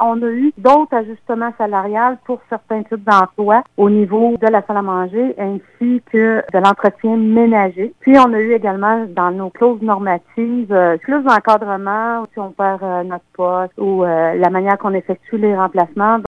On a eu d'autres ajustements salariales pour certains types d'emplois au niveau de la salle à manger ainsi que de l'entretien ménager. Puis on a eu également dans nos clauses normatives euh, plus d'encadrement si on perd euh, notre poste ou euh, la manière qu'on effectue les remplacements.